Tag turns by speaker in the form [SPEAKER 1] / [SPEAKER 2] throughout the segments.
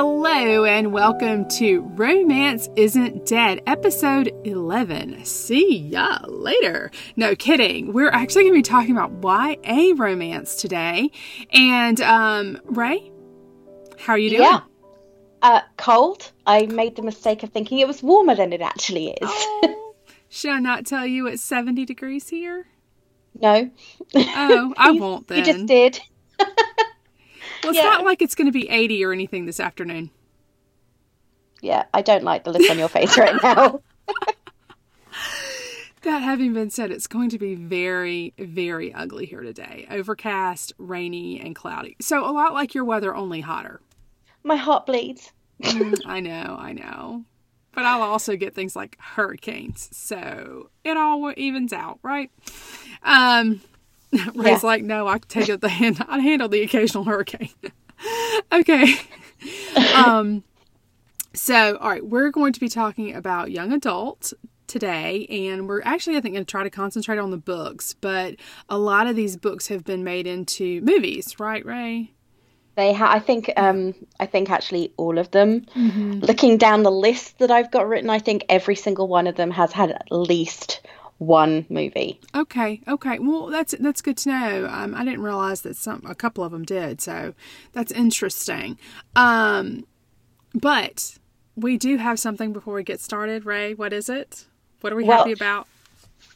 [SPEAKER 1] Hello, and welcome to Romance Isn't Dead, episode 11. See ya later. No kidding. We're actually going to be talking about YA romance today. And, um, Ray, how are you doing?
[SPEAKER 2] Yeah. Uh, cold. I made the mistake of thinking it was warmer than it actually is.
[SPEAKER 1] Oh, should I not tell you it's 70 degrees here?
[SPEAKER 2] no.
[SPEAKER 1] Oh, I won't then.
[SPEAKER 2] You just did.
[SPEAKER 1] Well, it's
[SPEAKER 2] yeah.
[SPEAKER 1] not like it's going to be 80 or anything this afternoon.
[SPEAKER 2] Yeah, I don't like the look on your face right now.
[SPEAKER 1] That having been said, it's going to be very, very ugly here today. Overcast, rainy, and cloudy. So, a lot like your weather, only hotter.
[SPEAKER 2] My heart bleeds.
[SPEAKER 1] Mm, I know, I know. But I'll also get things like hurricanes. So, it all evens out, right? Um, Ray's
[SPEAKER 2] Yeah.
[SPEAKER 1] like, no, I can take it the hand. I handle the occasional hurricane. okay. um, so, all right, we're going to be talking about young adults today, and we're actually, I think, going to try to concentrate on the books. But a lot of these books have been made into movies, right, Ray?
[SPEAKER 2] They ha- I think um I think actually all of them.
[SPEAKER 1] Mm-hmm.
[SPEAKER 2] Looking down the list that I've got written, I think every single one of them has had at least one movie.
[SPEAKER 1] Okay, okay. Well, that's that's good to know. Um, I didn't realize that some a couple of them did, so that's interesting. Um, but we do have something before we get started. Ray, what is it? What are we
[SPEAKER 2] Well-
[SPEAKER 1] happy about?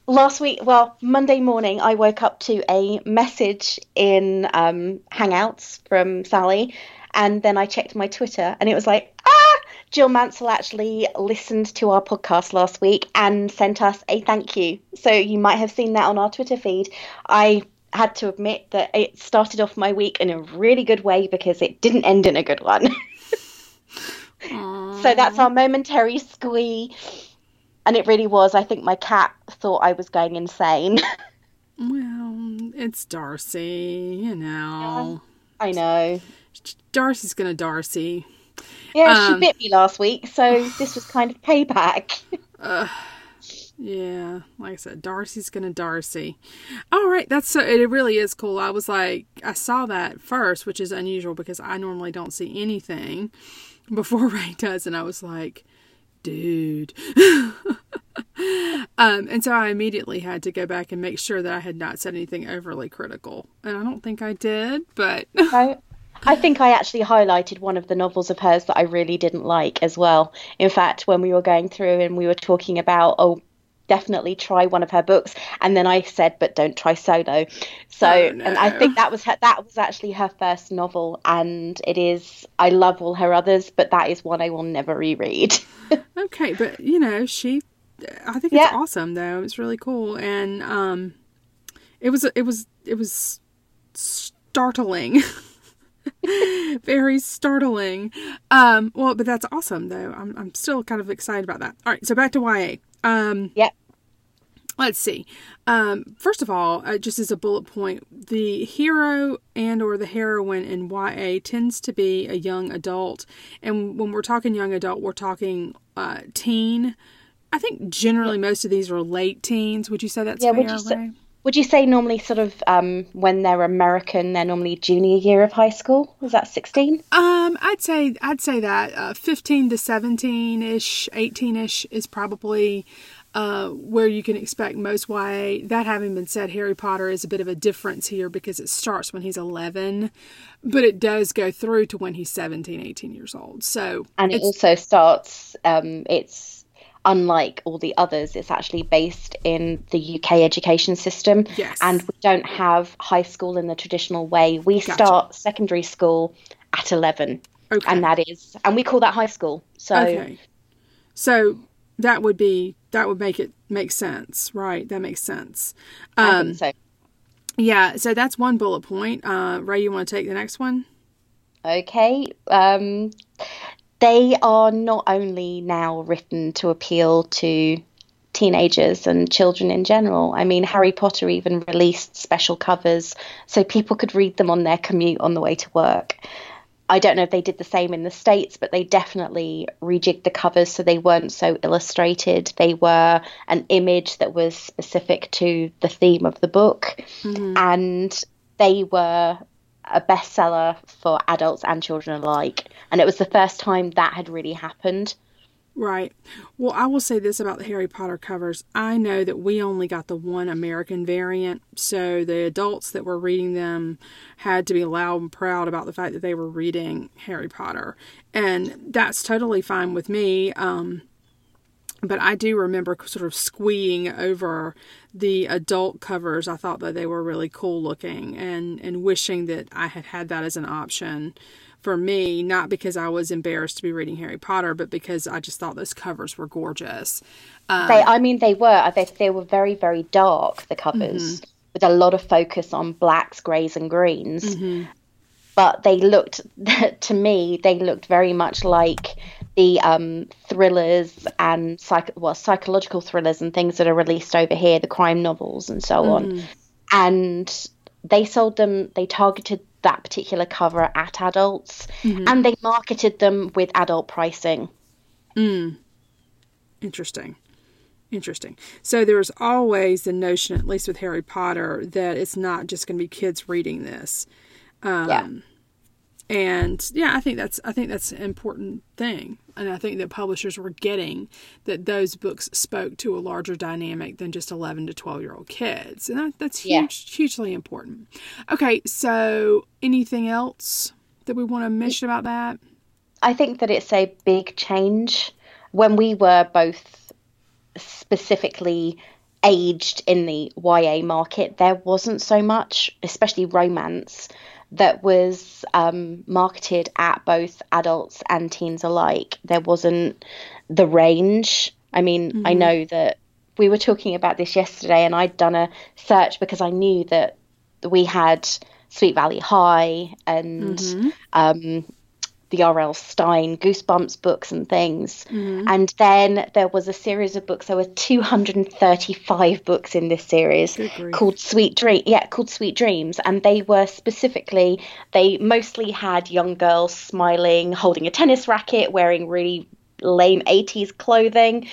[SPEAKER 2] Last week, well, Monday morning, I woke up to a message in um, Hangouts from Sally, and then I checked my Twitter, and it was like, ah, Jill Mansell actually listened to our podcast last week and sent us a thank you. So you might have seen that on our Twitter feed. I had to admit that it started off my week in a really good way because it didn't end in a good one. So that's our momentary squee. And it really was. I think my cat thought I was going insane.
[SPEAKER 1] Well, it's Darcy, you know.
[SPEAKER 2] I know.
[SPEAKER 1] Darcy's gonna Darcy.
[SPEAKER 2] Yeah, she
[SPEAKER 1] Um,
[SPEAKER 2] bit me last week, so this was kind of payback.
[SPEAKER 1] Yeah, like I said, Darcy's gonna Darcy. All right, that's so. It really is cool. I was like, I saw that first, which is unusual because I normally don't see anything before Ray does, and I was like, dude. um, and so I immediately had to go back and make sure that I had not said anything overly critical, and I don't think I did, but
[SPEAKER 2] I, I think I actually highlighted one of the novels of hers that I really didn't like as well. In fact, when we were going through and we were talking about, oh, definitely try one of her books, and then I said, but don't try solo. So,
[SPEAKER 1] Oh,
[SPEAKER 2] and I think that was her, that was actually her first novel, and it is. I love all her others, but that is one I will never reread.
[SPEAKER 1] Okay, but you know, she I think it's
[SPEAKER 2] Yeah.
[SPEAKER 1] awesome though. It's really cool and um it was it was it was startling. Very startling. Um well, but that's awesome though. I'm I'm still kind of excited about that. All right, so back to YA. Um
[SPEAKER 2] yep.
[SPEAKER 1] let's see um, first of all uh, just as a bullet point the hero and or the heroine in ya tends to be a young adult and when we're talking young adult we're talking uh, teen i think generally most of these are late teens would you say that's
[SPEAKER 2] Yeah,
[SPEAKER 1] fair
[SPEAKER 2] would you say-? Would you say normally, sort of, um, when they're American, they're normally junior year of high school? Is that sixteen?
[SPEAKER 1] Um, I'd say I'd say that uh, fifteen to seventeen ish, eighteen ish is probably uh, where you can expect most YA. That having been said, Harry Potter is a bit of a difference here because it starts when he's eleven, but it does go through to when he's 17, 18 years old. So
[SPEAKER 2] And it also starts. Um, it's unlike all the others. It's actually based in the UK education system,
[SPEAKER 1] Yes.
[SPEAKER 2] and we don't have high school in the traditional way. We
[SPEAKER 1] Gotcha.
[SPEAKER 2] start secondary school at eleven,
[SPEAKER 1] okay.
[SPEAKER 2] and that is, and we call that high school. So
[SPEAKER 1] Okay. So that would be that would make it make sense, right? That makes sense. Um,
[SPEAKER 2] so.
[SPEAKER 1] yeah. So that's one bullet point. Uh, Ray, you want to take the next one?
[SPEAKER 2] Okay. Um, they are not only now written to appeal to teenagers and children in general. I mean, Harry Potter even released special covers so people could read them on their commute on the way to work. I don't know if they did the same in the States, but they definitely rejigged the covers so they weren't so illustrated. They were an image that was specific to the theme of the book. Mm-hmm. And they were a bestseller for adults and children alike. And it was the first time that had really happened.
[SPEAKER 1] Right. Well, I will say this about the Harry Potter covers. I know that we only got the one American variant, so the adults that were reading them had to be loud and proud about the fact that they were reading Harry Potter. And that's totally fine with me. Um, but I do remember sort of squeeing over the adult covers. I thought that they were really cool looking and, and wishing that I had had that as an option for me, not because I was embarrassed to be reading Harry Potter, but because I just thought those covers were gorgeous.
[SPEAKER 2] Um, they, I mean, they were. They, they were very, very dark, the covers, mm-hmm. with a lot of focus on blacks, greys, and greens. Mm-hmm. But they looked, to me, they looked very much like the um, thrillers and psych- well, psychological thrillers and things that are released over here, the crime novels and so mm. on. And they sold them, they targeted that particular cover at adults mm-hmm. and they marketed them with adult pricing.
[SPEAKER 1] Mm. Interesting. Interesting. So there's always the notion, at least with Harry Potter, that it's not just going to be kids reading this. Um, yeah and yeah i think that's i think that's an important thing. And i think that publishers were getting that those books spoke to a larger dynamic than just 11 to 12 year old kids. And that, that's huge, yeah. hugely important. Okay so anything else that we want to mention about that?
[SPEAKER 2] I think that it's a big change. When we were both specifically aged in the YA market, there wasn't so much, especially romance, that was um, marketed at both adults and teens alike. There wasn't the range. I mean, mm-hmm. I know that we were talking about this yesterday, and I'd done a search because I knew that we had Sweet Valley High and mm-hmm. um, the R.L. Stine Goosebumps books and things. Mm-hmm. And then there was a series of books. There were 235 books in this series called Sweet Dream. Yeah, called Sweet Dreams, and they were specifically they mostly had young girls smiling, holding a tennis racket, wearing really lame 80s clothing.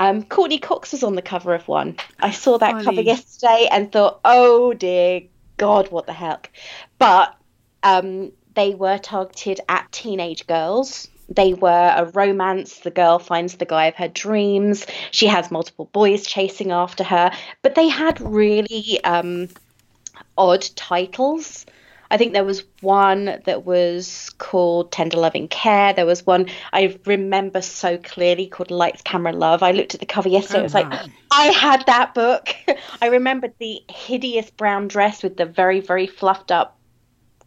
[SPEAKER 2] Um, Courteney Cox was on the cover of one. I saw that Funny. cover yesterday and thought, oh dear God, what the heck? But um, they were targeted at teenage girls. They were a romance. The girl finds the guy of her dreams. She has multiple boys chasing after her, but they had really um, odd titles. I think there was one that was called Tender Loving Care. There was one I remember so clearly called Lights Camera Love. I looked at the cover yesterday. Oh, it was like, I had that book. I remembered the hideous brown dress with the very, very fluffed up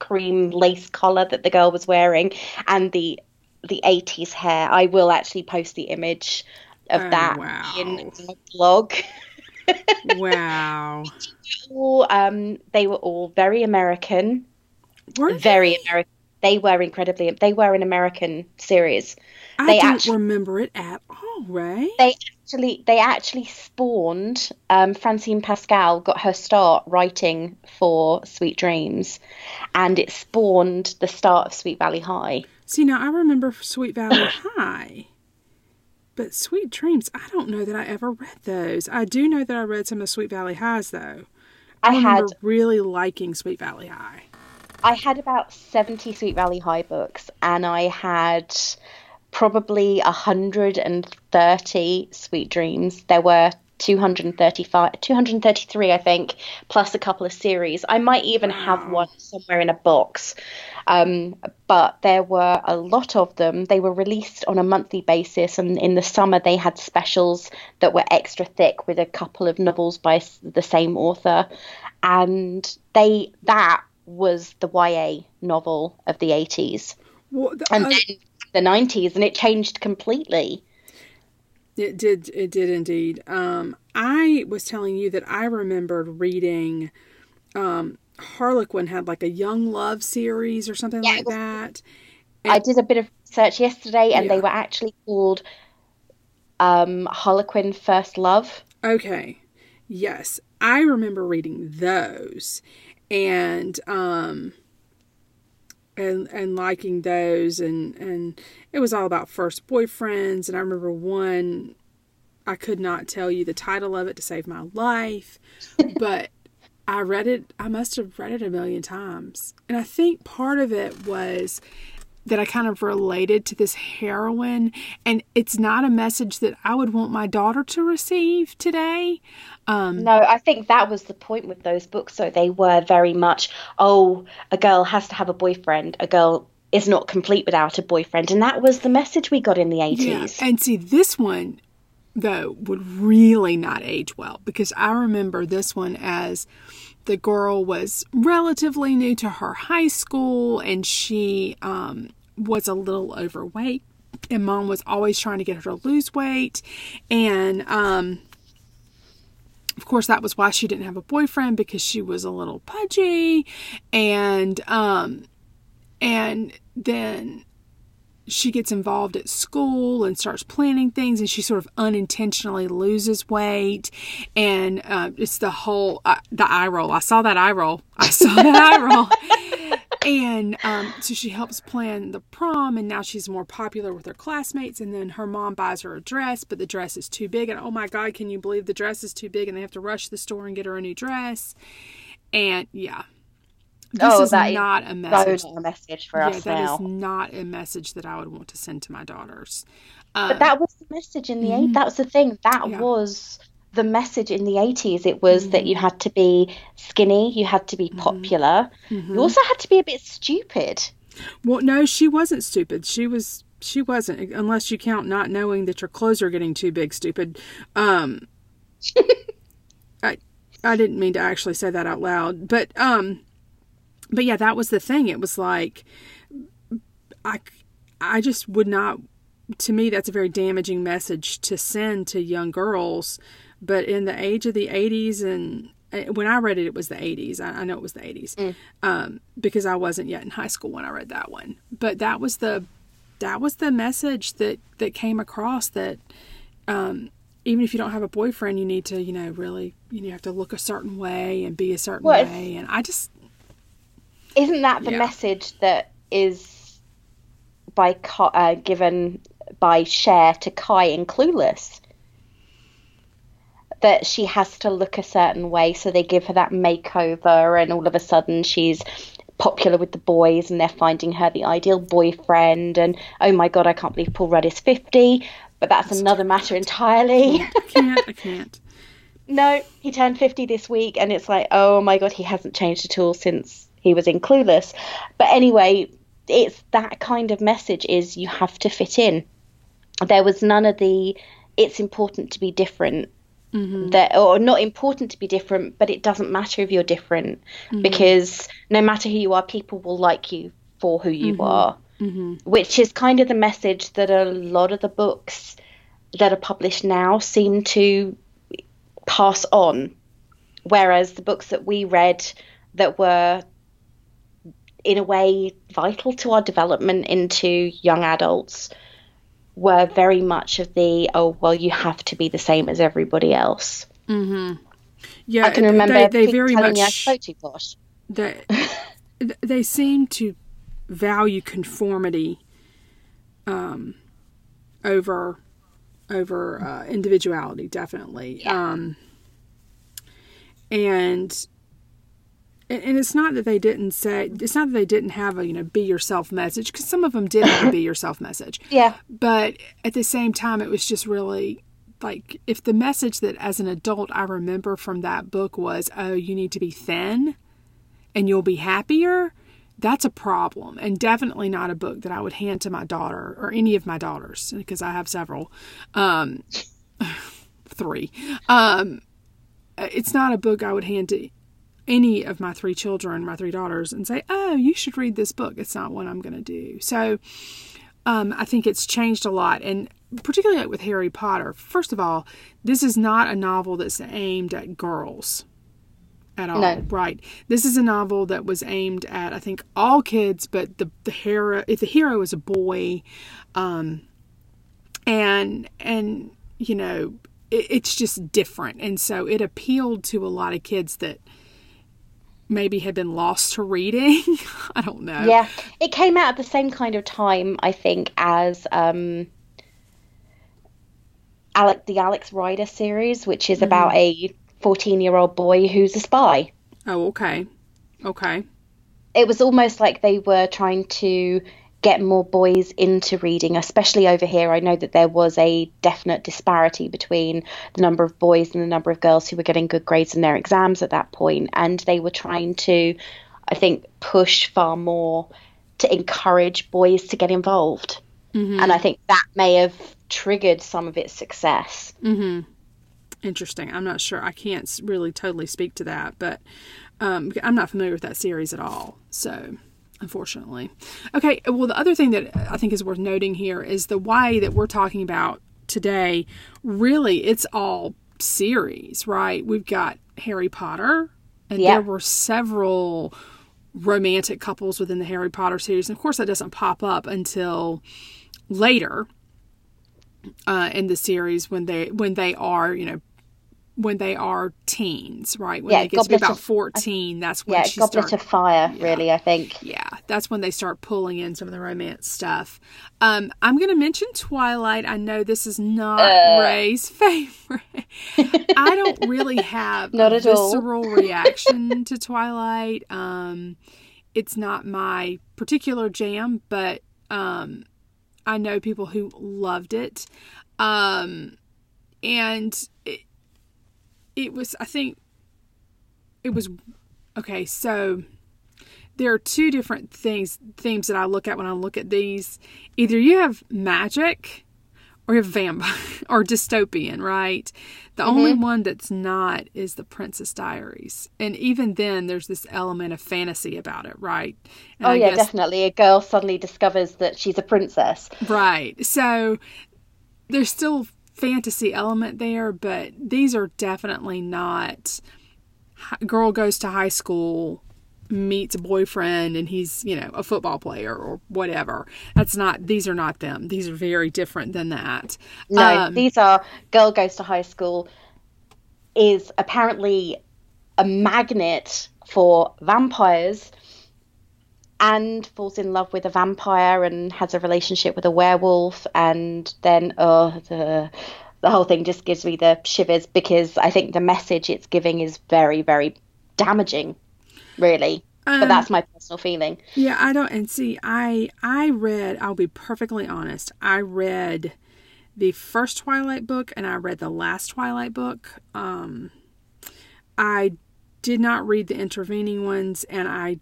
[SPEAKER 2] cream lace collar that the girl was wearing and the the 80s hair. I will actually post the image of oh, that wow. in my blog.
[SPEAKER 1] wow.
[SPEAKER 2] All, um, they were all very American. Were very American. They were incredibly. They were an American series.
[SPEAKER 1] I they don't actually, remember it at all, right?
[SPEAKER 2] They actually they actually spawned um, Francine Pascal got her start writing for Sweet Dreams, and it spawned the start of Sweet Valley High.
[SPEAKER 1] See now I remember Sweet Valley High. But Sweet Dreams, I don't know that I ever read those. I do know that I read some of Sweet Valley Highs though. I, I remember had, really liking Sweet Valley High.
[SPEAKER 2] I had about 70 Sweet Valley High books and I had probably 130 sweet dreams. There were 235 233 i think plus a couple of series. I might even have one somewhere in a box. Um, but there were a lot of them. They were released on a monthly basis and in the summer they had specials that were extra thick with a couple of novels by the same author. And they that was the ya novel of the 80s what, the, and uh, then the 90s and it changed completely.
[SPEAKER 1] It did. It did indeed. Um, I was telling you that I remembered reading um, Harlequin had like a young love series or something yeah, like was, that.
[SPEAKER 2] And, I did a bit of research yesterday, and yeah. they were actually called um, Harlequin First Love.
[SPEAKER 1] Okay. Yes, I remember reading those, and um, and and liking those and and it was all about first boyfriends and I remember one I could not tell you the title of it to save my life but I read it, I must have read it a million times. And I think part of it was that I kind of related to this heroine, and it's not a message that I would want my daughter to receive today. Um,
[SPEAKER 2] no, I think that was the point with those books. So they were very much, oh, a girl has to have a boyfriend, a girl is not complete without a boyfriend. And that was the message we got in the 80s.
[SPEAKER 1] Yeah. And see, this one, though, would really not age well because I remember this one as the girl was relatively new to her high school and she um, was a little overweight. And mom was always trying to get her to lose weight. And um, of course, that was why she didn't have a boyfriend because she was a little pudgy. And, um, and then she gets involved at school and starts planning things and she sort of unintentionally loses weight. And uh, it's the whole uh, the eye roll. I saw that eye roll. I saw that eye roll and um, so she helps plan the prom and now she's more popular with her classmates and then her mom buys her a dress but the dress is too big and oh my god can you believe the dress is too big and they have to rush the store and get her a new dress and yeah this oh, is not a message.
[SPEAKER 2] Not a message for yeah, us
[SPEAKER 1] that
[SPEAKER 2] now.
[SPEAKER 1] is not a message that I would want to send to my daughters.
[SPEAKER 2] Um, but that was the message in the mm-hmm. eight. That was the thing. That yeah. was the message in the 80s it was mm-hmm. that you had to be skinny you had to be mm-hmm. popular mm-hmm. you also had to be a bit stupid
[SPEAKER 1] well no she wasn't stupid she was she wasn't unless you count not knowing that your clothes are getting too big stupid um i i didn't mean to actually say that out loud but um but yeah, that was the thing. It was like I I just would not to me that's a very damaging message to send to young girls but in the age of the 80s and eh, when I read it, it was the 80s. I, I know it was the 80s mm. um, because I wasn't yet in high school when I read that one. But that was the that was the message that that came across that um, even if you don't have a boyfriend, you need to you know really you, know, you have to look a certain way and be a certain well, way. And I just
[SPEAKER 2] isn't that the yeah. message that is by uh, given by Cher to Tai in Clueless? That she has to look a certain way, so they give her that makeover, and all of a sudden she's popular with the boys, and they're finding her the ideal boyfriend. And oh my god, I can't believe Paul Rudd is fifty, but that's, that's another matter entirely.
[SPEAKER 1] I can't. I can't.
[SPEAKER 2] no, he turned fifty this week, and it's like, oh my god, he hasn't changed at all since he was in Clueless. But anyway, it's that kind of message is you have to fit in. There was none of the it's important to be different. Mm-hmm. That or not important to be different, but it doesn't matter if you're different mm-hmm. because no matter who you are, people will like you for who you mm-hmm. are. Mm-hmm. Which is kind of the message that a lot of the books that are published now seem to pass on. Whereas the books that we read that were in a way vital to our development into young adults were very much of the oh well you have to be the same as everybody else.
[SPEAKER 1] Mm-hmm. Yeah,
[SPEAKER 2] I can remember they, they very much
[SPEAKER 1] they they seem to value conformity um, over over uh, individuality, definitely.
[SPEAKER 2] Yeah.
[SPEAKER 1] Um, and and it's not that they didn't say it's not that they didn't have a you know be yourself message because some of them did have a be yourself message.
[SPEAKER 2] Yeah.
[SPEAKER 1] But at the same time it was just really like if the message that as an adult i remember from that book was oh you need to be thin and you'll be happier that's a problem and definitely not a book that i would hand to my daughter or any of my daughters because i have several um three. Um it's not a book i would hand to any of my three children, my three daughters, and say, oh, you should read this book. It's not what I'm going to do. So um, I think it's changed a lot. And particularly with Harry Potter, first of all, this is not a novel that's aimed at girls at all, no. right? This is a novel that was aimed at, I think, all kids, but the, the hero, if the hero is a boy, um, and, and, you know, it, it's just different. And so it appealed to a lot of kids that, maybe had been lost to reading. I don't know.
[SPEAKER 2] Yeah, it came out at the same kind of time, I think, as um, Alec, the Alex Rider series, which is mm. about a 14 year old boy who's a spy.
[SPEAKER 1] Oh, okay. Okay.
[SPEAKER 2] It was almost like they were trying to get more boys into reading, especially over here. I know that there was a definite disparity between the number of boys and the number of girls who were getting good grades in their exams at that point, and they were trying to, I think, push far more to encourage boys to get involved.
[SPEAKER 1] Mm-hmm.
[SPEAKER 2] And I think that may have triggered some of its success.
[SPEAKER 1] Mm-hmm. Interesting. I'm not sure. I can't really totally speak to that, but um, I'm not familiar with that series at all. So, unfortunately. Okay. Well, the other thing that I think is worth noting here is the YA that we're talking about today. Really, it's all series, right? We've got Harry Potter, and
[SPEAKER 2] Yeah.
[SPEAKER 1] there were several romantic couples within the Harry Potter series. And of course, that doesn't pop up until later uh, in the series when they when they are you know when they are teens, right? When
[SPEAKER 2] Yeah,
[SPEAKER 1] they get to be about
[SPEAKER 2] of-
[SPEAKER 1] fourteen, that's when
[SPEAKER 2] Yeah,
[SPEAKER 1] she
[SPEAKER 2] Goblet of Fire, really, I think.
[SPEAKER 1] Yeah, that's when they start pulling in some of the romance stuff. Um, I'm going to mention Twilight. I know this is not
[SPEAKER 2] Uh.
[SPEAKER 1] Ray's favorite. I don't really have
[SPEAKER 2] Not
[SPEAKER 1] a
[SPEAKER 2] at all.
[SPEAKER 1] visceral reaction to Twilight. Um, it's not my particular jam, but um, I know people who loved it. Um, and it, it was, I think, it was okay. So there are two different things themes that I look at when I look at these. Either you have magic or you have vampire or dystopian, right? The only mm-hmm. one that's not is the Princess Diaries. And even then there's this element of fantasy about it, right? And
[SPEAKER 2] Oh,
[SPEAKER 1] I
[SPEAKER 2] yeah,
[SPEAKER 1] guess-
[SPEAKER 2] definitely. A girl suddenly discovers that she's a princess.
[SPEAKER 1] Right. So there's still fantasy element there, but these are definitely not girl goes to high school meets a boyfriend and he's, you know, a football player or whatever. That's not these are not them. These are very different than that.
[SPEAKER 2] No,
[SPEAKER 1] Um,
[SPEAKER 2] these are girl goes to high school is apparently a magnet for vampires and falls in love with a vampire and has a relationship with a werewolf and then oh the the whole thing just gives me the shivers because I think the message it's giving is very very damaging really but
[SPEAKER 1] Um,
[SPEAKER 2] that's my personal feeling
[SPEAKER 1] Yeah, I don't and see I I read I'll be perfectly honest. I read the first Twilight book and I read the last Twilight book. Um I did not read the intervening ones and I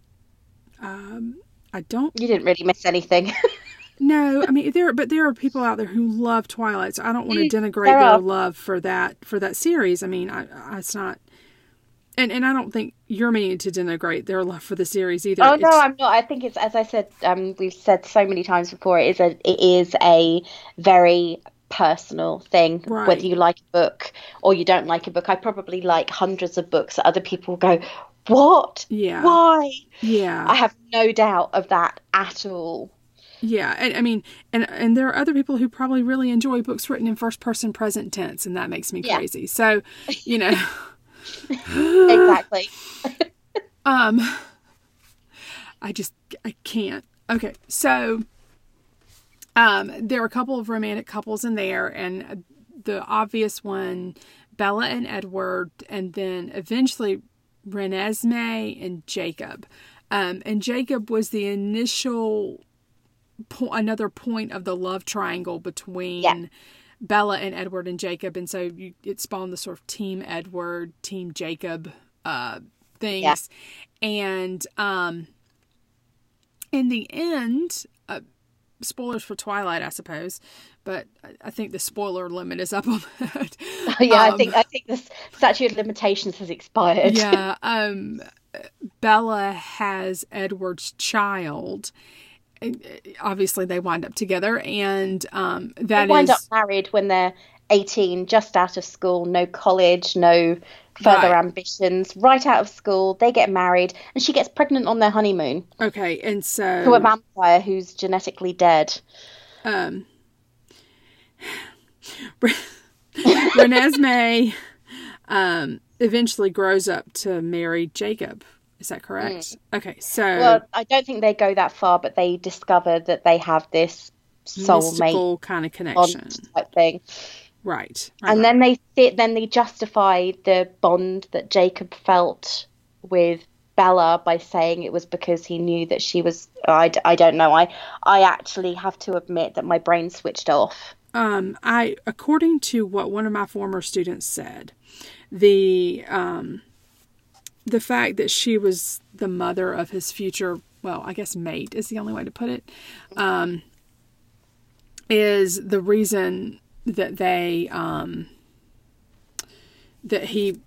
[SPEAKER 1] um I don't
[SPEAKER 2] you didn't really miss anything
[SPEAKER 1] no, I mean there but there are people out there who love Twilight, so I don't want to denigrate
[SPEAKER 2] There
[SPEAKER 1] their love for that for that series. I mean, I, I it's not and, and I don't think you're meaning to denigrate their love for the series either.
[SPEAKER 2] Oh no,
[SPEAKER 1] It's-
[SPEAKER 2] I'm not. I think it's as I said. Um, we've said so many times before. It is a it is a very personal thing.
[SPEAKER 1] Right.
[SPEAKER 2] Whether you like a book or you don't like a book, I probably like hundreds of books that other people go, "What?
[SPEAKER 1] Yeah.
[SPEAKER 2] Why?"
[SPEAKER 1] Yeah.
[SPEAKER 2] I have no doubt of that at all.
[SPEAKER 1] Yeah, and I mean, and and there are other people who probably really enjoy books written in first person present tense, and that makes me
[SPEAKER 2] Yeah.
[SPEAKER 1] crazy. So, you know,
[SPEAKER 2] exactly.
[SPEAKER 1] um, I just I can't. Okay, so, um, there are a couple of romantic couples in there, and the obvious one, Bella and Edward, and then eventually Renesmee and Jacob. Um, and Jacob was the initial po- another point of the love triangle between
[SPEAKER 2] Yeah.
[SPEAKER 1] Bella and Edward and Jacob, and so you, it spawned the sort of Team Edward, Team Jacob uh, things, and um, in the end, spoilers for Twilight, I suppose, but I- I think the spoiler limit is up on that.
[SPEAKER 2] yeah, I
[SPEAKER 1] Um,
[SPEAKER 2] think I think the statute of limitations has expired.
[SPEAKER 1] yeah um bella has edward's child uh, obviously they wind up together and um
[SPEAKER 2] They
[SPEAKER 1] that
[SPEAKER 2] wind
[SPEAKER 1] is
[SPEAKER 2] up married when they're 18, just out of school, no college, no further
[SPEAKER 1] Right.
[SPEAKER 2] ambitions, right out of school. They get married, and she gets pregnant on their honeymoon
[SPEAKER 1] okay and so to
[SPEAKER 2] a vampire who's genetically dead.
[SPEAKER 1] um renesmee um eventually grows up to marry jacob is that correct okay so
[SPEAKER 2] Well, I don't think they go that far, but they discover that they have this soulmate
[SPEAKER 1] kind of connection
[SPEAKER 2] type thing.
[SPEAKER 1] Right, right
[SPEAKER 2] and then they then they justify the bond that Jacob felt with Bella by saying it was because he knew that she was. I, I don't know. I I actually have to admit that my brain switched off.
[SPEAKER 1] Um, I according to what one of my former students said, the um, the fact that she was the mother of his future, well, I guess mate is the only way to put it, um, is the reason that they um, that he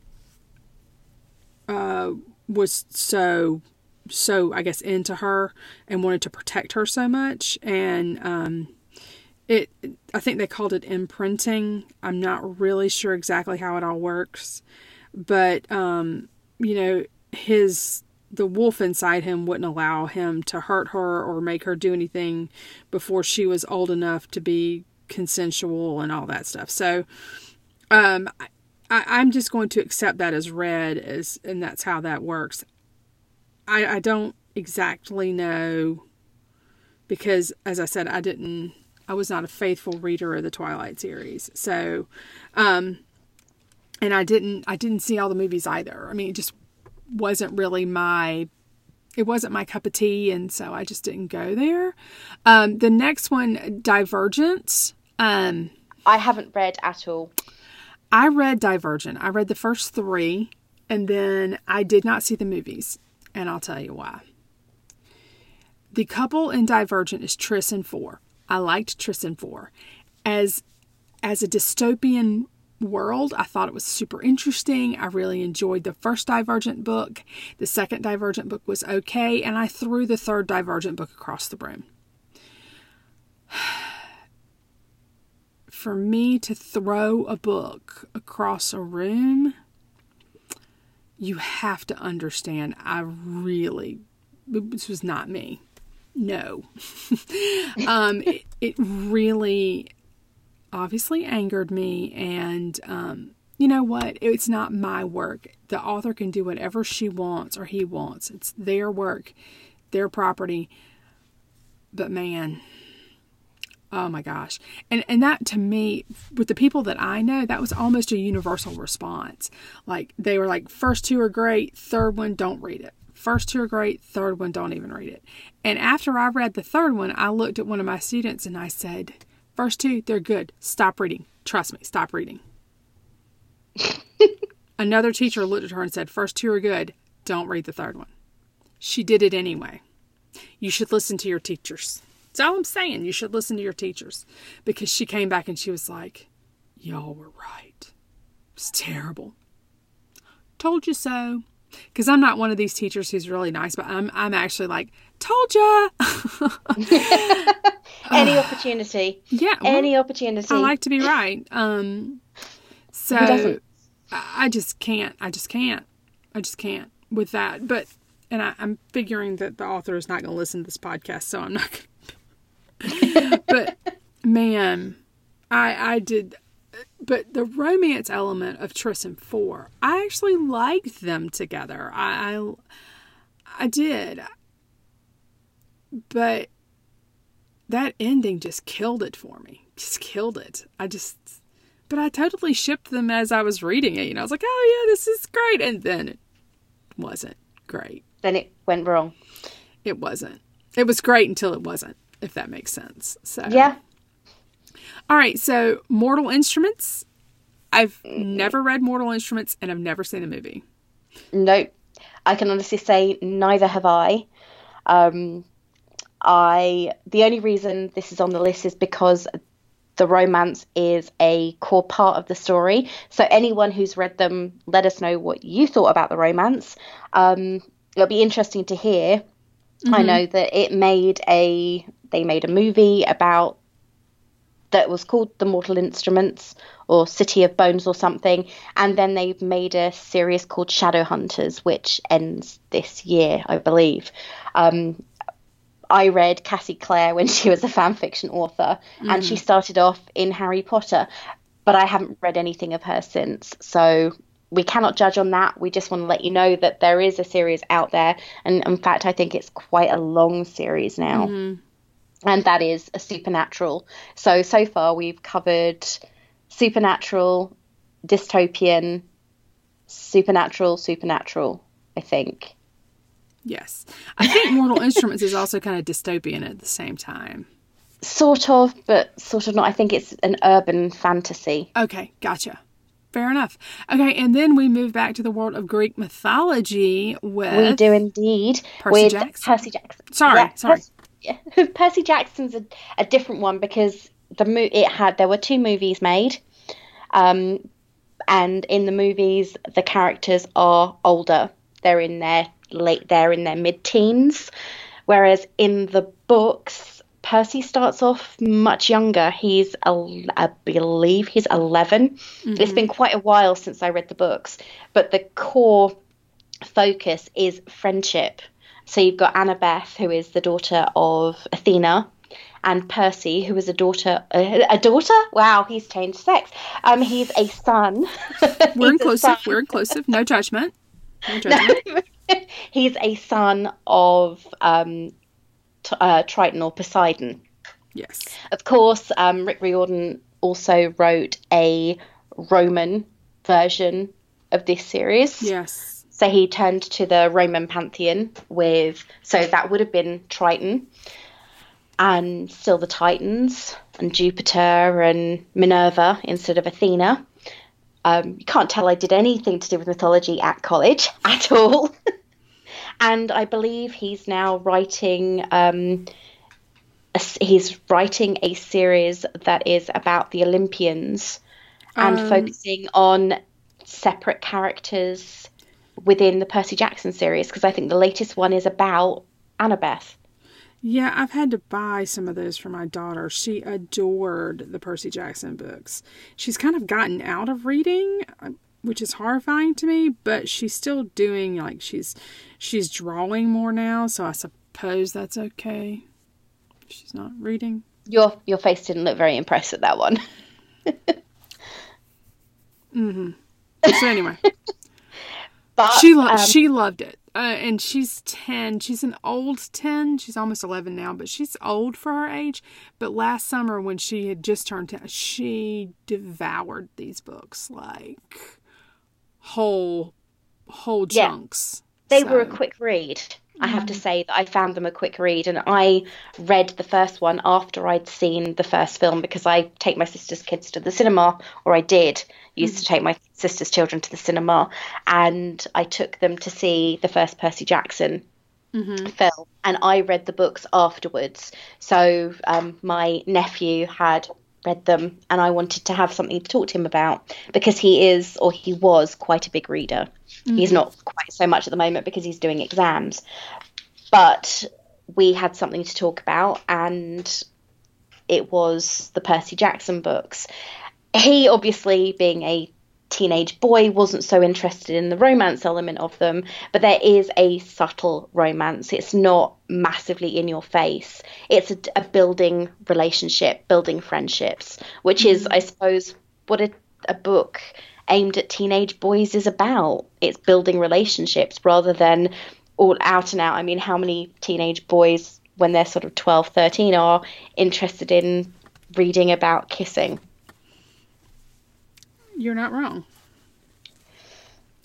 [SPEAKER 1] uh, was so so I guess into her and wanted to protect her so much and um it I think they called it imprinting. I'm not really sure exactly how it all works, but um you know his the wolf inside him wouldn't allow him to hurt her or make her do anything before she was old enough to be consensual and all that stuff. So um I, am just going to accept that as read as and that's how that works. I, I don't exactly know because as I said, I didn't I was not a faithful reader of the Twilight series. So um and I didn't I didn't see all the movies either. I mean it just wasn't really my it wasn't my cup of tea and so I just didn't go there. Um the next one Divergent um
[SPEAKER 2] I haven't read at all.
[SPEAKER 1] I read Divergent. I read the first three, and then I did not see the movies, and I'll tell you why. The couple in Divergent is Tris and Four. I liked Tris and Four. As as a dystopian world, I thought it was super interesting. I really enjoyed the first Divergent book. The second Divergent book was okay, and I threw the third Divergent book across the room. for me to throw a book across a room, you have to understand I really, this was not me. No. um, it, it, really obviously angered me. And um, you know what? It's not my work. The author can do whatever she wants or he wants, it's their work, their property. But man, Oh my gosh. And and that to me with the people that I know, that was almost a universal response. Like they were like first two are great, third one don't read it. First two are great, third one don't even read it. And after I read the third one, I looked at one of my students and I said, "First two, they're good. Stop reading. Trust me, stop reading." Another teacher looked at her and said, First two are good. Don't read the third one. She did it anyway. You should listen to your teachers. That's all I'm saying. You should listen to your teachers. Because she came back and she was like, Y'all were right. It's terrible. Told you so. Because I'm not one of these teachers who's really nice, but I'm I'm actually like, told ya.
[SPEAKER 2] Any opportunity.
[SPEAKER 1] Yeah.
[SPEAKER 2] Well, Any opportunity. I
[SPEAKER 1] like to be right. Um so I just can't. I just can't. I just can't with that. But and I, am figuring that the author is not going to listen to this podcast, so I'm not going but man, I I did but the romance element of Tris and Four, I actually liked them together. I, I, I did. But that ending just killed it for me. Just killed it. I just but I totally shipped them as I was reading it. You know, I was like, "Oh yeah, this is great," and then it wasn't great.
[SPEAKER 2] Then it went wrong.
[SPEAKER 1] It wasn't. It was great until it wasn't if that makes sense. So
[SPEAKER 2] Yeah.
[SPEAKER 1] All right, so Mortal Instruments. I've never read Mortal Instruments and I've never seen the movie.
[SPEAKER 2] Nope. I can honestly say neither have I. Um, I the only reason this is on the list is because the romance is a core part of the story. So anyone who's read them, let us know what you thought about the romance. Um, it'll be interesting to hear. Mm-hmm. I know that it made a they made a movie about that was called The Mortal Instruments or City of Bones or something. And then they've made a series called Shadowhunters, which ends this year, I believe. Um, I read Cassie Clare when she was a fan fiction author, mm. and she mm. started off in Harry Potter, but I haven't read anything of her since. So we cannot judge on that. We just want to let you know that there is a series out there. And in fact, I think it's quite a long series now. Mm and that is a supernatural. So so far we've covered supernatural, dystopian, supernatural, supernatural. I think.
[SPEAKER 1] Yes. I think Mortal Instruments is also kind of dystopian at the same time.
[SPEAKER 2] Sort of, but sort of not. I think it's an urban fantasy.
[SPEAKER 1] Okay, gotcha. Fair enough. Okay, and then we move back to the world of Greek mythology with
[SPEAKER 2] We do indeed
[SPEAKER 1] Percy
[SPEAKER 2] with
[SPEAKER 1] Jackson.
[SPEAKER 2] Percy Jackson.
[SPEAKER 1] Sorry,
[SPEAKER 2] Yeah,
[SPEAKER 1] sorry.
[SPEAKER 2] Percy. Percy Jackson's a, a different one because the mo- it had there were two movies made, um, and in the movies the characters are older. They're in their late. They're in their mid-teens, whereas in the books. Percy starts off much younger. He's, I believe, he's 11. It's been quite a while since I read the books, but the core focus is friendship. So you've got Annabeth, who is the daughter of Athena, and Percy, who is a daughter. A, a daughter? Wow, he's changed sex. Um, he's a son.
[SPEAKER 1] We're inclusive.
[SPEAKER 2] son-
[SPEAKER 1] We're inclusive. No judgment. No judgment.
[SPEAKER 2] he's a son of um, t- uh, Triton or Poseidon.
[SPEAKER 1] Yes.
[SPEAKER 2] Of course, um, Rick Riordan also wrote a Roman version of this series.
[SPEAKER 1] Yes.
[SPEAKER 2] So he turned to the Roman pantheon with, so that would have been Triton and still the Titans and Jupiter and Minerva instead of Athena. Um, you can't tell I did anything to do with mythology at college at all. and I believe he's now writing. Um, a he's writing a series that is about the Olympians and
[SPEAKER 1] Um,
[SPEAKER 2] focusing on separate characters within the Percy Jackson series because I think the latest one is about Annabeth.
[SPEAKER 1] Yeah, I've had to buy some of those for my daughter. She adored the Percy Jackson books. She's kind of gotten out of reading, uh, which is horrifying to me, but she's still doing like she's she's drawing more now, so I suppose that's okay. She's not reading.
[SPEAKER 2] Your your face didn't look very impressed at that one. Mhm.
[SPEAKER 1] So anyway,
[SPEAKER 2] But
[SPEAKER 1] she lo-
[SPEAKER 2] um,
[SPEAKER 1] she loved it. Uh, and she's 10. She's an old 10. She's almost 11 now, but she's old for her age. But last summer, when she had just turned 10, she devoured these books like whole whole
[SPEAKER 2] Yeah.
[SPEAKER 1] chunks.
[SPEAKER 2] they were a quick read. I have to mm. say that I found them a quick read, and I read the first one after I'd seen the first film because I take my sister's kids to the cinema, or I did used to mm. take my sister's children to the cinema, and I took them to see the first Percy Jackson mm-hmm. film, and I read the books afterwards. So um, my nephew had read them, and I wanted to have something to talk to him about because he is, or he was, quite a big reader. He's mm. not quite so much at the moment because he's doing exams, but we had something to talk about, and it was the Percy Jackson books. He obviously, being a teenage boy, wasn't so interested in the romance element of them, but there is a subtle romance. It's not massively in your face. It's a, a building relationship, building friendships, which is, mm. I suppose, what a, a book aimed at teenage boys is about. It's building relationships rather than all out and out. I mean, how many teenage boys, when they're sort of 12, 13, are interested in reading about kissing?
[SPEAKER 1] You're not wrong.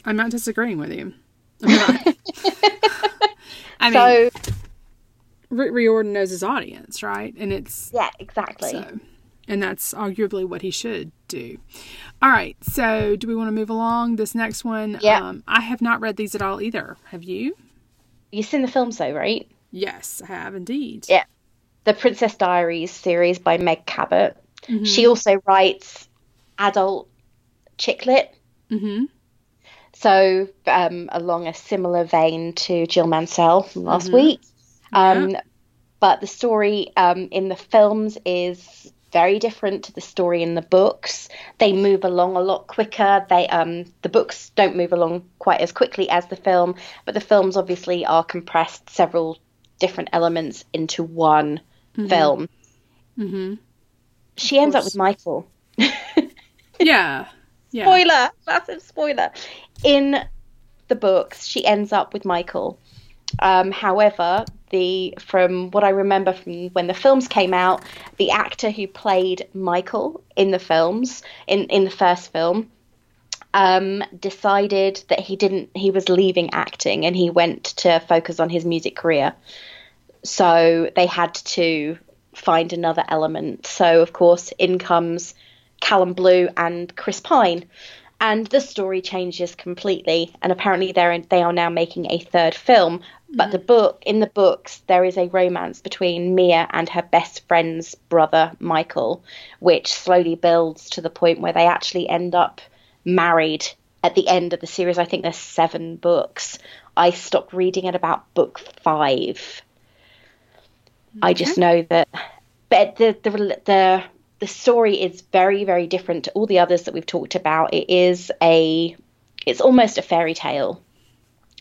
[SPEAKER 1] I'm not disagreeing with you. I mean,
[SPEAKER 2] So,
[SPEAKER 1] Rick Riordan knows his audience, right? And it's
[SPEAKER 2] yeah, exactly.
[SPEAKER 1] So, and that's arguably what he should do. All right. So, do we want to move along? This next one,
[SPEAKER 2] Yeah.
[SPEAKER 1] um, I have not read these at all either. Have you?
[SPEAKER 2] You've seen the films, though, right?
[SPEAKER 1] Yes, I have indeed.
[SPEAKER 2] Yeah. The Princess Diaries series by Meg Cabot.
[SPEAKER 1] Mm-hmm.
[SPEAKER 2] She also writes adult chick lit.
[SPEAKER 1] Mm-hmm.
[SPEAKER 2] So, um, along a similar vein to Jill Mansell from last week. Um, But the story um, in the films is very different to the story in the books. They move along a lot quicker. They um, the books don't move along quite as quickly as the film, but the films obviously are compressed several different elements into one film.
[SPEAKER 1] Mm-hmm.
[SPEAKER 2] She ends up with Michael.
[SPEAKER 1] Yeah. Yeah.
[SPEAKER 2] spoiler, massive spoiler. In the books, she ends up with Michael. Um, however, the from what I remember from when the films came out, the actor who played Michael in the films in in the first film um, decided that he didn't he was leaving acting and he went to focus on his music career. So they had to find another element. So of course in comes callum blue and chris pine and the story changes completely and apparently they're in, they are now making a third film. But mm. the book in the books there is a romance between mia and her best friend's brother michael which slowly builds to the point where they actually end up married at the end of the series. I think there's seven books. I stopped reading at about book five. I just know that but the the the the story is very very different to all the others that we've talked about. It is a it's almost a fairy tale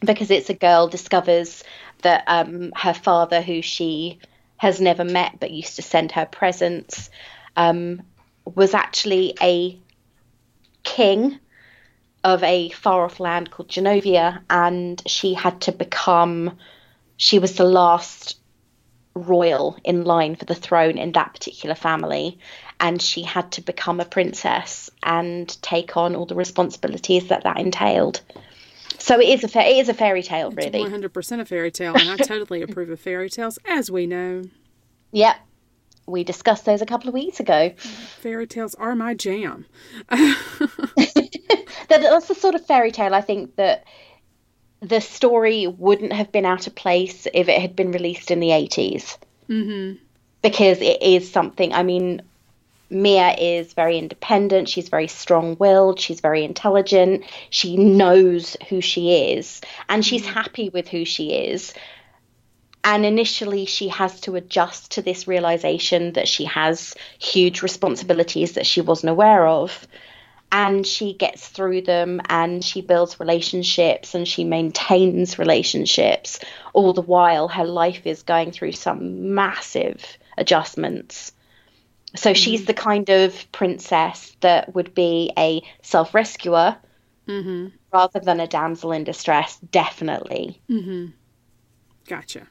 [SPEAKER 2] because it's a girl discovers that um, her father who she has never met but used to send her presents um, was actually a king of a far off land called Genovia and she had to become she was the last royal in line for the throne in that particular family and she had to become a princess and take on all the responsibilities that that entailed. So it is a fa- it is a fairy tale, really.
[SPEAKER 1] One hundred percent a fairy tale, and I totally approve of fairy tales, as we know.
[SPEAKER 2] Yep, we discussed those a couple of weeks ago.
[SPEAKER 1] Fairy tales are my jam.
[SPEAKER 2] That, that's the sort of fairy tale I think that the story wouldn't have been out of place if it had been released in the 80s.
[SPEAKER 1] mm-hmm.
[SPEAKER 2] because it is something. I mean, Mia is very independent. She's very strong willed. She's very intelligent. She knows who she is and she's mm. happy with who she is. And initially, she has to adjust to this realization that she has huge responsibilities that she wasn't aware of. And she gets through them and she builds relationships and she maintains relationships. All the while, her life is going through some massive adjustments. So she's the kind of princess that would be a self rescuer
[SPEAKER 1] Mm-hmm.
[SPEAKER 2] rather than a damsel in distress, definitely.
[SPEAKER 1] Mm-hmm. Gotcha.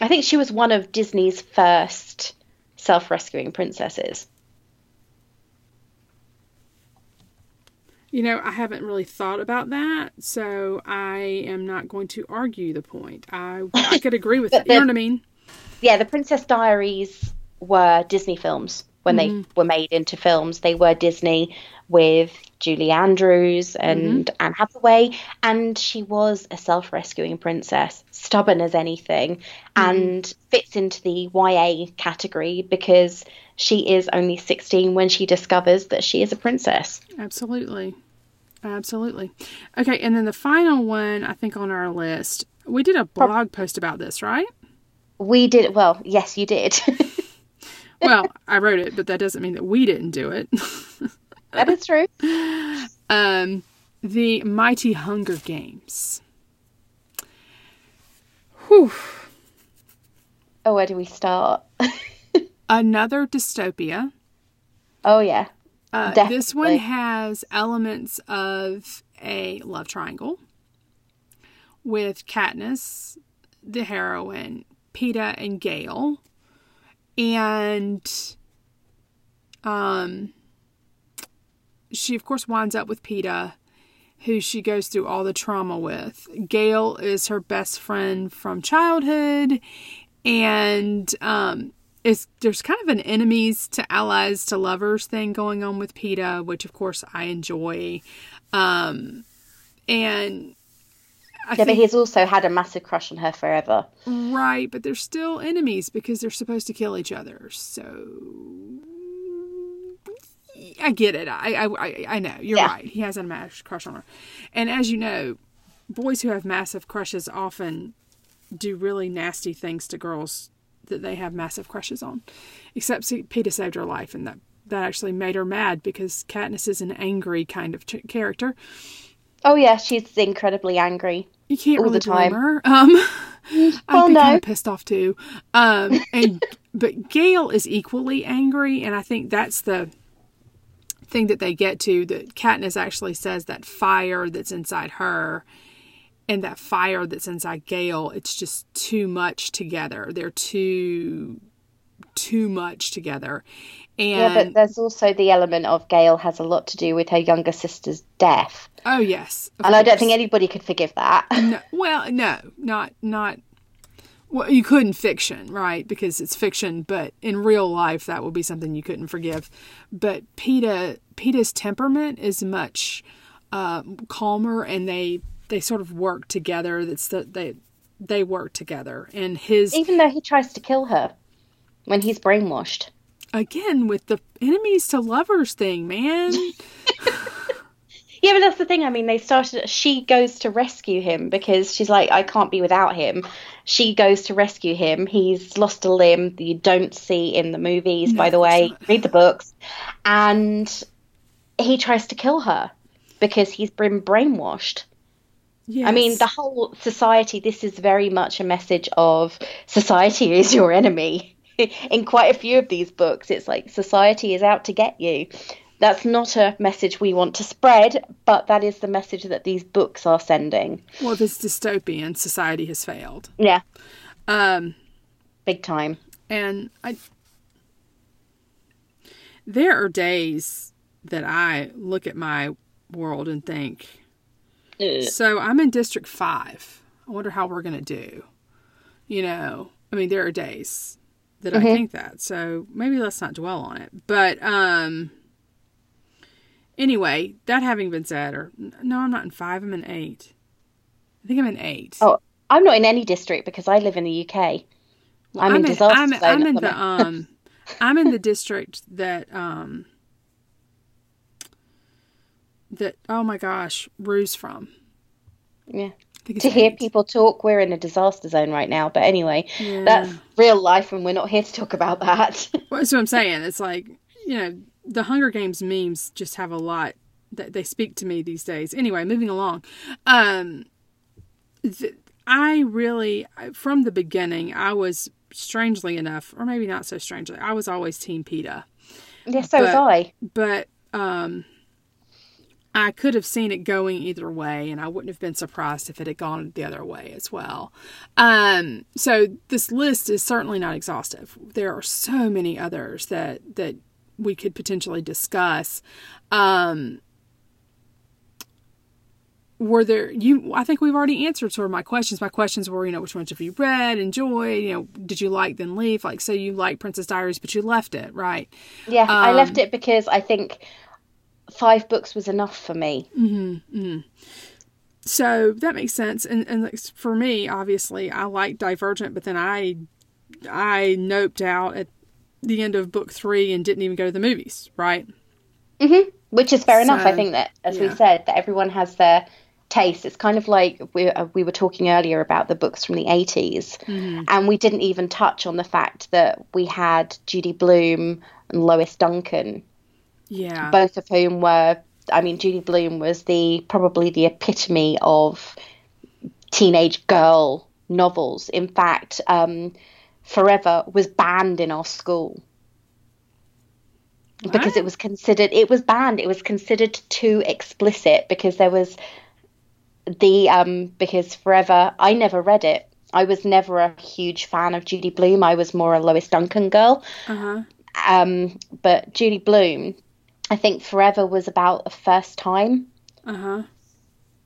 [SPEAKER 2] I think she was one of Disney's first self rescuing princesses.
[SPEAKER 1] You know, I haven't really thought about that, so I am not going to argue the point. I I could agree with it. You know what I mean?
[SPEAKER 2] Yeah, the Princess Diaries were Disney films when they mm-hmm. were made into films. They were Disney with Julie Andrews and mm-hmm. Anne Hathaway, and she was a self rescuing princess, stubborn as anything, mm-hmm. and fits into the YA category because she is only 16 when she discovers that she is a princess.
[SPEAKER 1] Absolutely. Absolutely. Okay, and then the final one I think on our list, we did a blog post about this, right?
[SPEAKER 2] We did, well, yes, you did.
[SPEAKER 1] Well, I wrote it, but that doesn't mean that we didn't do it.
[SPEAKER 2] that is true.
[SPEAKER 1] um, the Mighty Hunger Games. Whew.
[SPEAKER 2] Oh, where do we start?
[SPEAKER 1] Another dystopia.
[SPEAKER 2] Oh, yeah.
[SPEAKER 1] Uh, this one has elements of a love triangle with Katniss, the heroine, Peeta, and Gale. And um, she, of course, winds up with Peeta, who she goes through all the trauma with. Gale is her best friend from childhood. And um, it's there's kind of an enemies to allies to lovers thing going on with Peeta, which of course I enjoy. Um, and I
[SPEAKER 2] Yeah, but he's also had a massive crush on her forever.
[SPEAKER 1] right, but they're still enemies because they're supposed to kill each other. So I get it. I I I, know you're
[SPEAKER 2] Yeah.
[SPEAKER 1] right. He has a massive crush on her, and as you know, boys who have massive crushes often do really nasty things to girls that they have massive crushes on. Except Peeta saved her life, and that that actually made her mad because Katniss is an angry kind of ch- character.
[SPEAKER 2] Oh, yeah, she's incredibly angry.
[SPEAKER 1] You can't
[SPEAKER 2] All
[SPEAKER 1] really
[SPEAKER 2] the time.
[SPEAKER 1] blame her. Um, I'd
[SPEAKER 2] Well,
[SPEAKER 1] be kind of pissed off too. Um, and but Gale is equally angry, and I think that's the thing that they get to. That Katniss actually says that fire that's inside her and that fire that's inside Gale, it's just too much together. They're too too much together. And
[SPEAKER 2] Yeah, but there's also the element of Gale has a lot to do with her younger sister's death.
[SPEAKER 1] Oh yes,
[SPEAKER 2] and I don't think anybody could forgive that.
[SPEAKER 1] No, well, no, not not. Well, you couldn't fiction, right? Because it's fiction, but in real life, that would be something you couldn't forgive. But Peeta, Peeta's temperament is much uh, calmer, and they they sort of work together. That's the they they work together, and his
[SPEAKER 2] Even though he tries to kill her when he's brainwashed.
[SPEAKER 1] again with the enemies to lovers thing, man.
[SPEAKER 2] Yeah, but that's the thing. I mean, they started. She goes to rescue him because she's like, I can't be without him. She goes to rescue him. He's lost a limb that you don't see in the movies, by the way. Read the books. And he tries to kill her because he's been brainwashed. I mean, the whole society, this is very much a message of society is your enemy. In quite a few of these books, it's like society is out to get you. That's not a message we want to spread, but that is the message that these books are sending.
[SPEAKER 1] well, this dystopian society has failed.
[SPEAKER 2] Yeah,
[SPEAKER 1] Um,
[SPEAKER 2] big time.
[SPEAKER 1] And I, there are days that I look at my world and think, so I'm in District 5. I wonder how we're going to do. You know, I mean, there are days that I think that. So maybe let's not dwell on it. But, um, anyway, that having been said, or no, I'm not in 5, I'm in 8. I think I'm in 8.
[SPEAKER 2] Oh, I'm not in any district because I live in the UK. I'm, in disaster
[SPEAKER 1] I'm,
[SPEAKER 2] zone
[SPEAKER 1] I'm in
[SPEAKER 2] the
[SPEAKER 1] the um I'm in the district that um that oh my gosh Rue's from.
[SPEAKER 2] Yeah. To hear
[SPEAKER 1] eight.
[SPEAKER 2] people talk, we're in a disaster zone right now. But anyway,
[SPEAKER 1] Yeah.
[SPEAKER 2] that's real life, and we're not here to talk about that.
[SPEAKER 1] Well, that's what I'm saying. It's like you know the Hunger Games memes just have a lot that they speak to me these days. Anyway, moving along. Um, th- I really from the beginning I was strangely enough, or maybe not so strangely, I was always Team Peeta.
[SPEAKER 2] Yes, so was I.
[SPEAKER 1] but um I could have seen it going either way and I wouldn't have been surprised if it had gone the other way as well. Um so this list is certainly not exhaustive. There are so many others that that we could potentially discuss. Um were there you I think we've already answered sort of my questions. My questions were, you know, which ones have you read, enjoyed, you know, did you like then leave? Like say you like Princess Diaries but you left it, right?
[SPEAKER 2] Yeah, I left
[SPEAKER 1] Um,
[SPEAKER 2] it because I think five books was enough for me.
[SPEAKER 1] So that makes sense. And and for me, obviously, I like Divergent, but then I I noped out at the end of book three and didn't even go to the movies. Right?
[SPEAKER 2] Which is fair enough. I think that, as we said, that everyone has their taste. It's kind of like we uh, we were talking earlier about the books from the 80s,
[SPEAKER 1] Mm-hmm.
[SPEAKER 2] and we didn't even touch on the fact that we had Judy Blume and Lois Duncan,
[SPEAKER 1] Yeah.
[SPEAKER 2] both of whom were. I mean, Judy Blume was the probably the epitome of teenage girl novels. In fact, um, Forever was banned in our school because it was considered it was banned it was considered too explicit because there was the um because forever i never read it i was never a huge fan of judy blume i was more a lois duncan girl
[SPEAKER 1] Uh huh.
[SPEAKER 2] um but judy blume i think forever was about the first time
[SPEAKER 1] Uh huh.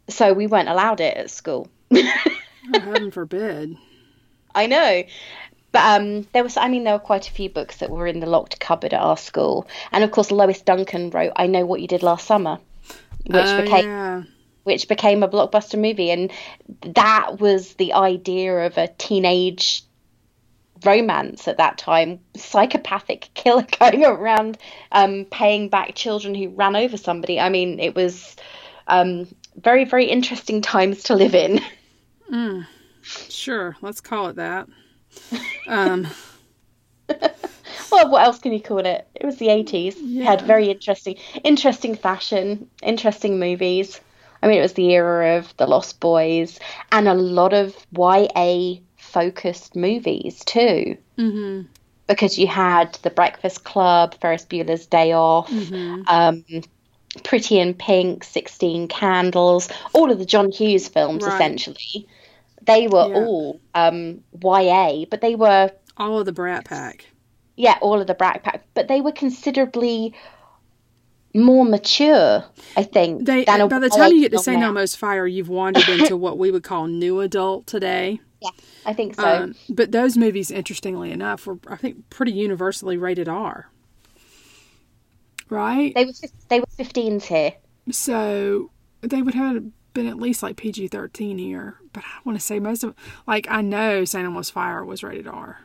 [SPEAKER 2] so we weren't allowed it at school
[SPEAKER 1] Oh, heaven forbid.
[SPEAKER 2] I know. But um, there was, I mean, there were quite a few books that were in the locked cupboard at our school, and of course, Lois Duncan wrote "I Know What You Did Last Summer," which
[SPEAKER 1] oh,
[SPEAKER 2] became
[SPEAKER 1] yeah.
[SPEAKER 2] which became a blockbuster movie, and that was the idea of a teenage romance at that time. Psychopathic killer going around um, paying back children who ran over somebody. I mean, it was um, very, very interesting times to live in.
[SPEAKER 1] Sure. Let's call it that. Um.
[SPEAKER 2] Well, what else can you call it? It was the eighties. Had very interesting, interesting fashion, interesting movies. I mean, it was the era of the Lost Boys and a lot of YA focused movies too.
[SPEAKER 1] mhm.
[SPEAKER 2] Because you had The Breakfast Club, Ferris Bueller's Day Off, um, Pretty in Pink, Sixteen Candles, all of the John Hughes films
[SPEAKER 1] Right.
[SPEAKER 2] essentially. They were
[SPEAKER 1] Yeah.
[SPEAKER 2] all um, YA, but they were
[SPEAKER 1] All of the Brat Pack.
[SPEAKER 2] yeah, all of the Brat Pack, but they were considerably more mature. I think.
[SPEAKER 1] They by the time you get to St. Elmo's Fire, you've wandered into what we would call new adult today.
[SPEAKER 2] Yeah, I think so.
[SPEAKER 1] Um, but those movies, interestingly enough, were I think pretty universally rated R. Right.
[SPEAKER 2] they were fif- they were 15s here.
[SPEAKER 1] So they would have been at least like PG thirteen here. But I want to say most of like I know St. Elmo's Fire was rated R.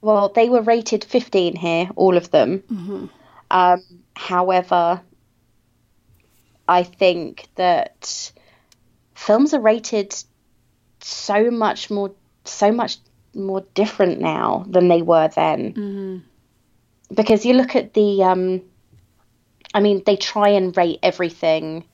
[SPEAKER 2] Well, they were rated 15 here, all of them.
[SPEAKER 1] Mm-hmm.
[SPEAKER 2] Um, however, I think that films are rated so much more, so much more different now than they were then.
[SPEAKER 1] Mm-hmm.
[SPEAKER 2] Because you look at the, um, I mean, they try and rate everything.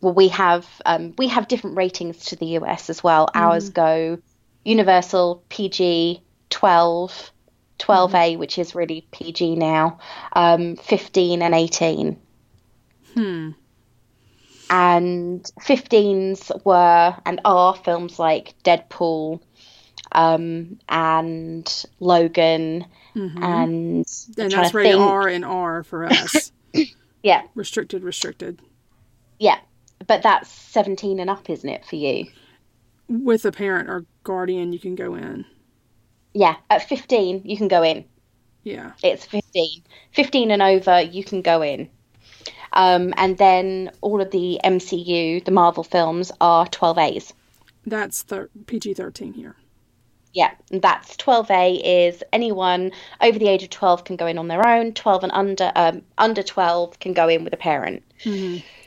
[SPEAKER 2] Well, we have um, we have different ratings to the US as well. Ours go Universal, PG, 12, 12A, which is really PG now, um, 15 and 18.
[SPEAKER 1] Hmm.
[SPEAKER 2] And 15s were and are films like Deadpool um, and Logan. And, I'm
[SPEAKER 1] And that's rated. R and R for us.
[SPEAKER 2] Yeah,
[SPEAKER 1] restricted, restricted.
[SPEAKER 2] yeah. But that's 17 and up, isn't it, for you?
[SPEAKER 1] With a parent or guardian, you can go in.
[SPEAKER 2] Yeah, at 15, you can go in.
[SPEAKER 1] Yeah.
[SPEAKER 2] It's 15. 15 and over, you can go in. Um, and then all of the MCU, the Marvel films, are 12As.
[SPEAKER 1] That's thir- PG 13 here.
[SPEAKER 2] Yeah, that's 12A is anyone over the age of 12 can go in on their own. 12 and under um, under 12 can go in with a parent.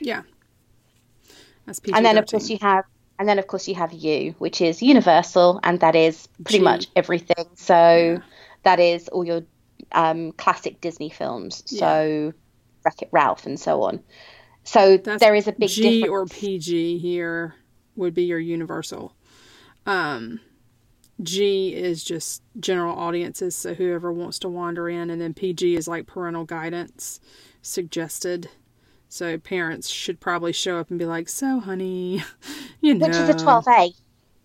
[SPEAKER 1] Yeah. That's PG
[SPEAKER 2] And then of course you have and then of course you have U, which is universal and that is pretty
[SPEAKER 1] G.
[SPEAKER 2] much everything. So that is all your um, classic Disney films. So Wreck-It Ralph and so on. So
[SPEAKER 1] That's
[SPEAKER 2] there is a big
[SPEAKER 1] G
[SPEAKER 2] difference.
[SPEAKER 1] or PG here would be your universal. Um, G is just general audiences, so whoever wants to wander in, and then PG is like parental guidance suggested. So parents should probably show up and be like, "So, honey, you know."
[SPEAKER 2] which is a 12A.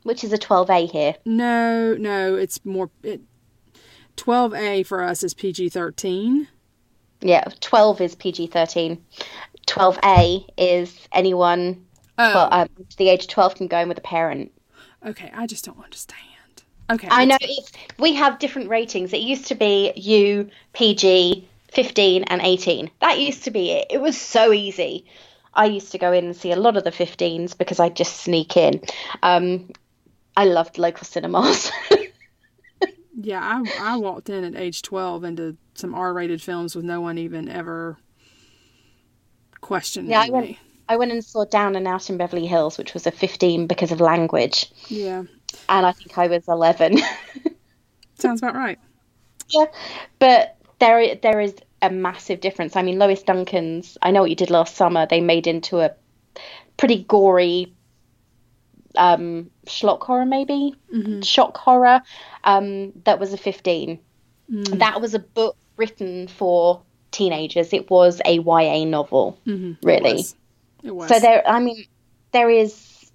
[SPEAKER 2] Which is a 12A here.
[SPEAKER 1] No, no, it's more. It, 12A for us is PG 13.
[SPEAKER 2] Yeah, 12 is PG 13. 12A is anyone
[SPEAKER 1] Oh,
[SPEAKER 2] well, um, the age of 12 can go in with a parent.
[SPEAKER 1] okay. I just don't understand. Okay.
[SPEAKER 2] I know it's, we have different ratings. It used to be U, PG, 15, and 18. That used to be it. It was so easy. I used to go in and see a lot of the 15s because I'd just sneak in. Um, I loved local cinemas.
[SPEAKER 1] Yeah, I, I walked in at age 12 into some R rated films with no one even ever questioning
[SPEAKER 2] Yeah, I
[SPEAKER 1] me.
[SPEAKER 2] went- I went and saw Down and Out in Beverly Hills, which was a 15 because of language.
[SPEAKER 1] Yeah,
[SPEAKER 2] And I think I was 11.
[SPEAKER 1] sounds about right.
[SPEAKER 2] Yeah, but there there is a massive difference. I mean, Lois Duncan's I Know What You Did Last Summer, they made into a pretty gory um schlock horror maybe? Shock horror um that was a 15 that was a book written for teenagers. It was a ya novel
[SPEAKER 1] It
[SPEAKER 2] really.
[SPEAKER 1] was. It was.
[SPEAKER 2] so there i mean there is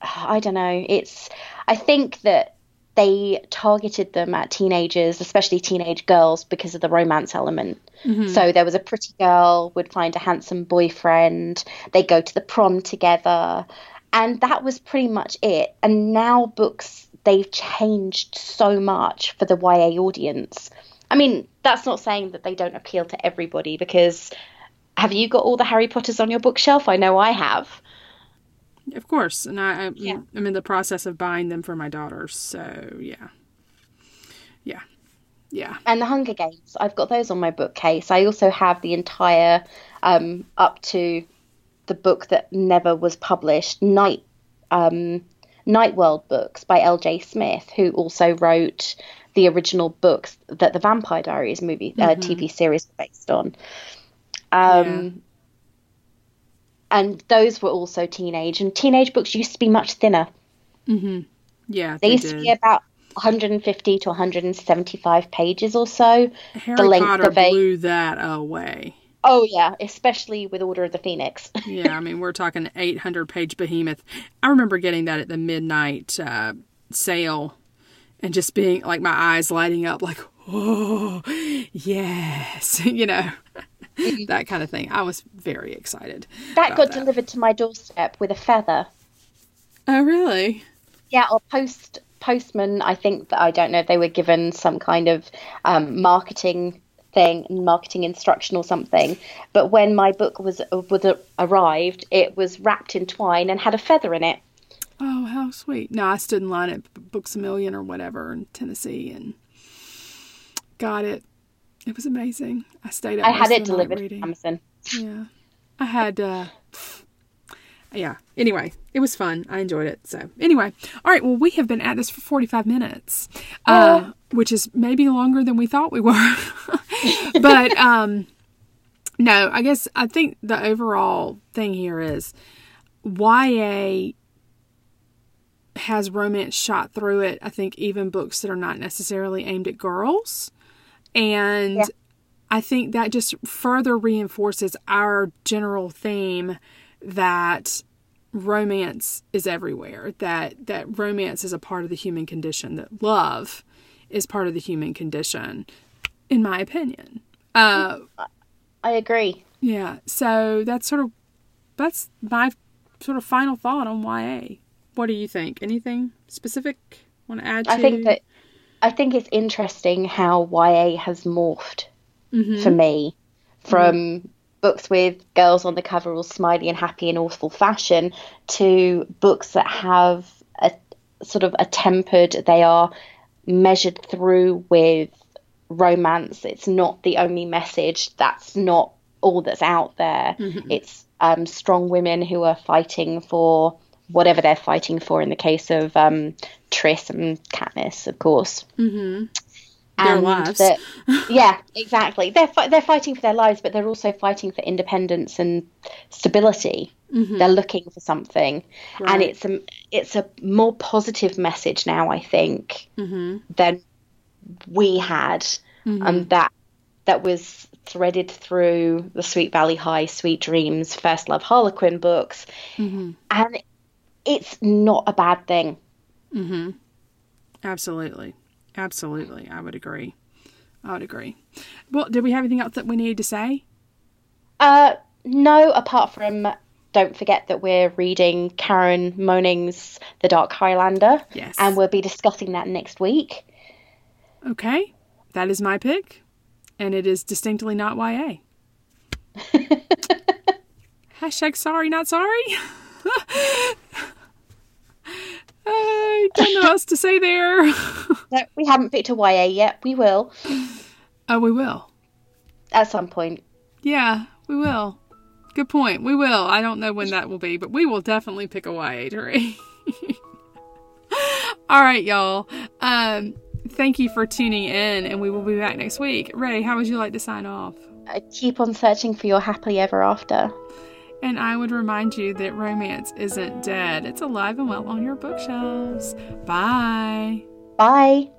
[SPEAKER 2] i don't know it's i think that they targeted them at teenagers especially teenage girls because of the romance element mm-hmm. so there was a pretty girl would find a handsome boyfriend they go to the prom together and that was pretty much it and now books they've changed so much for the ya audience i mean that's not saying that they don't appeal to everybody because have you got all the Harry Potters on your bookshelf? I know I have.
[SPEAKER 1] Of course, and I, I
[SPEAKER 2] Yeah.
[SPEAKER 1] I'm in the process of buying them for my daughters. So yeah, yeah, yeah.
[SPEAKER 2] And the Hunger Games, I've got those on my bookcase. I also have the entire um, up to the book that never was published, Night um, Night World books by L.J. Smith, who also wrote the original books that the Vampire Diaries movie uh, TV series were based on. Um, And those were also teenage, and teenage books used to be much thinner.
[SPEAKER 1] Yeah,
[SPEAKER 2] They
[SPEAKER 1] they
[SPEAKER 2] used to be about 150 to 175 pages or so.
[SPEAKER 1] Harry
[SPEAKER 2] the length
[SPEAKER 1] Potter
[SPEAKER 2] of a-
[SPEAKER 1] blew that away.
[SPEAKER 2] Oh yeah, especially with Order of the Phoenix.
[SPEAKER 1] Yeah, I mean we're talking 800 page behemoth. I remember getting that at the midnight uh, sale, and just being like my eyes lighting up, like oh yes, you know. that kind of thing. I was very excited.
[SPEAKER 2] That got delivered to my doorstep with a feather.
[SPEAKER 1] Oh, really?
[SPEAKER 2] Yeah, or post postman. I think that I don't know if they were given some kind of um, marketing thing, marketing instruction or something. But when my book was was arrived, it was wrapped in twine and had a feather in it.
[SPEAKER 1] Oh, how sweet! No, I stood in line at Books a Million or whatever in Tennessee and got it. It was amazing. I stayed up.
[SPEAKER 2] I had it
[SPEAKER 1] of the night
[SPEAKER 2] delivered
[SPEAKER 1] reading.
[SPEAKER 2] to Amazon.
[SPEAKER 1] Yeah. I had uh yeah. Anyway, it was fun. I enjoyed it. So anyway. All right, well we have been at this for forty five minutes. Uh which is maybe longer than we thought we were. but um no, I guess I think the overall thing here is YA has romance shot through it. I think even books that are not necessarily aimed at girls. And
[SPEAKER 2] Yeah.
[SPEAKER 1] I think that just further reinforces our general theme that romance is everywhere, that that romance is a part of the human condition, that love is part of the human condition, in my opinion. Uh,
[SPEAKER 2] I agree.
[SPEAKER 1] yeah, so that's sort of that's my sort of final thought on YA. What do you think? Anything specific want to add? To?
[SPEAKER 2] I think that I think it's interesting how YA has morphed
[SPEAKER 1] Mhm.
[SPEAKER 2] for me from books with girls on the cover all smiley and happy in awful fashion to books that have a sort of a tempered they are measured through with romance. It's not the only message. That's not all that's out there. It's um, strong women who are fighting for whatever they're fighting for in the case of um, Tris and Katniss of course.
[SPEAKER 1] Mhm. Their
[SPEAKER 2] and
[SPEAKER 1] lives.
[SPEAKER 2] that- yeah, exactly. They're fi- they're fighting for their lives, but they're also fighting for independence and stability. Mm-hmm. They're looking for something, and it's a it's a more positive message now, I think, mm-hmm. than we had, and that that was threaded through the Sweet Valley High, Sweet Dreams, First Love Harlequin books, and it's not a bad thing. Mhm.
[SPEAKER 1] Absolutely. Absolutely. I would agree. I would agree. Well, did we have anything else that we needed to say?
[SPEAKER 2] Uh, no, apart from don't forget that we're reading Karen Moning's The Dark Highlander.
[SPEAKER 1] Yes.
[SPEAKER 2] And we'll be discussing that next week.
[SPEAKER 1] Okay. That is my pick. And it is distinctly not YA. Hashtag sorry, not sorry. I don't know what else to say there.
[SPEAKER 2] No, we haven't picked a YA yet. We will
[SPEAKER 1] oh, we will.
[SPEAKER 2] at some point.
[SPEAKER 1] Yeah, we will. Good point. We will. I don't know when that will be, but we will definitely pick a YA to read. All right, y'all. Um, thank you for tuning in, and we will be back next week. Ray, how would you like to sign off?
[SPEAKER 2] Uh, keep on searching for your happily ever after.
[SPEAKER 1] And I would remind you that romance isn't dead, it's alive and well on your bookshelves. Bye.
[SPEAKER 2] Bye.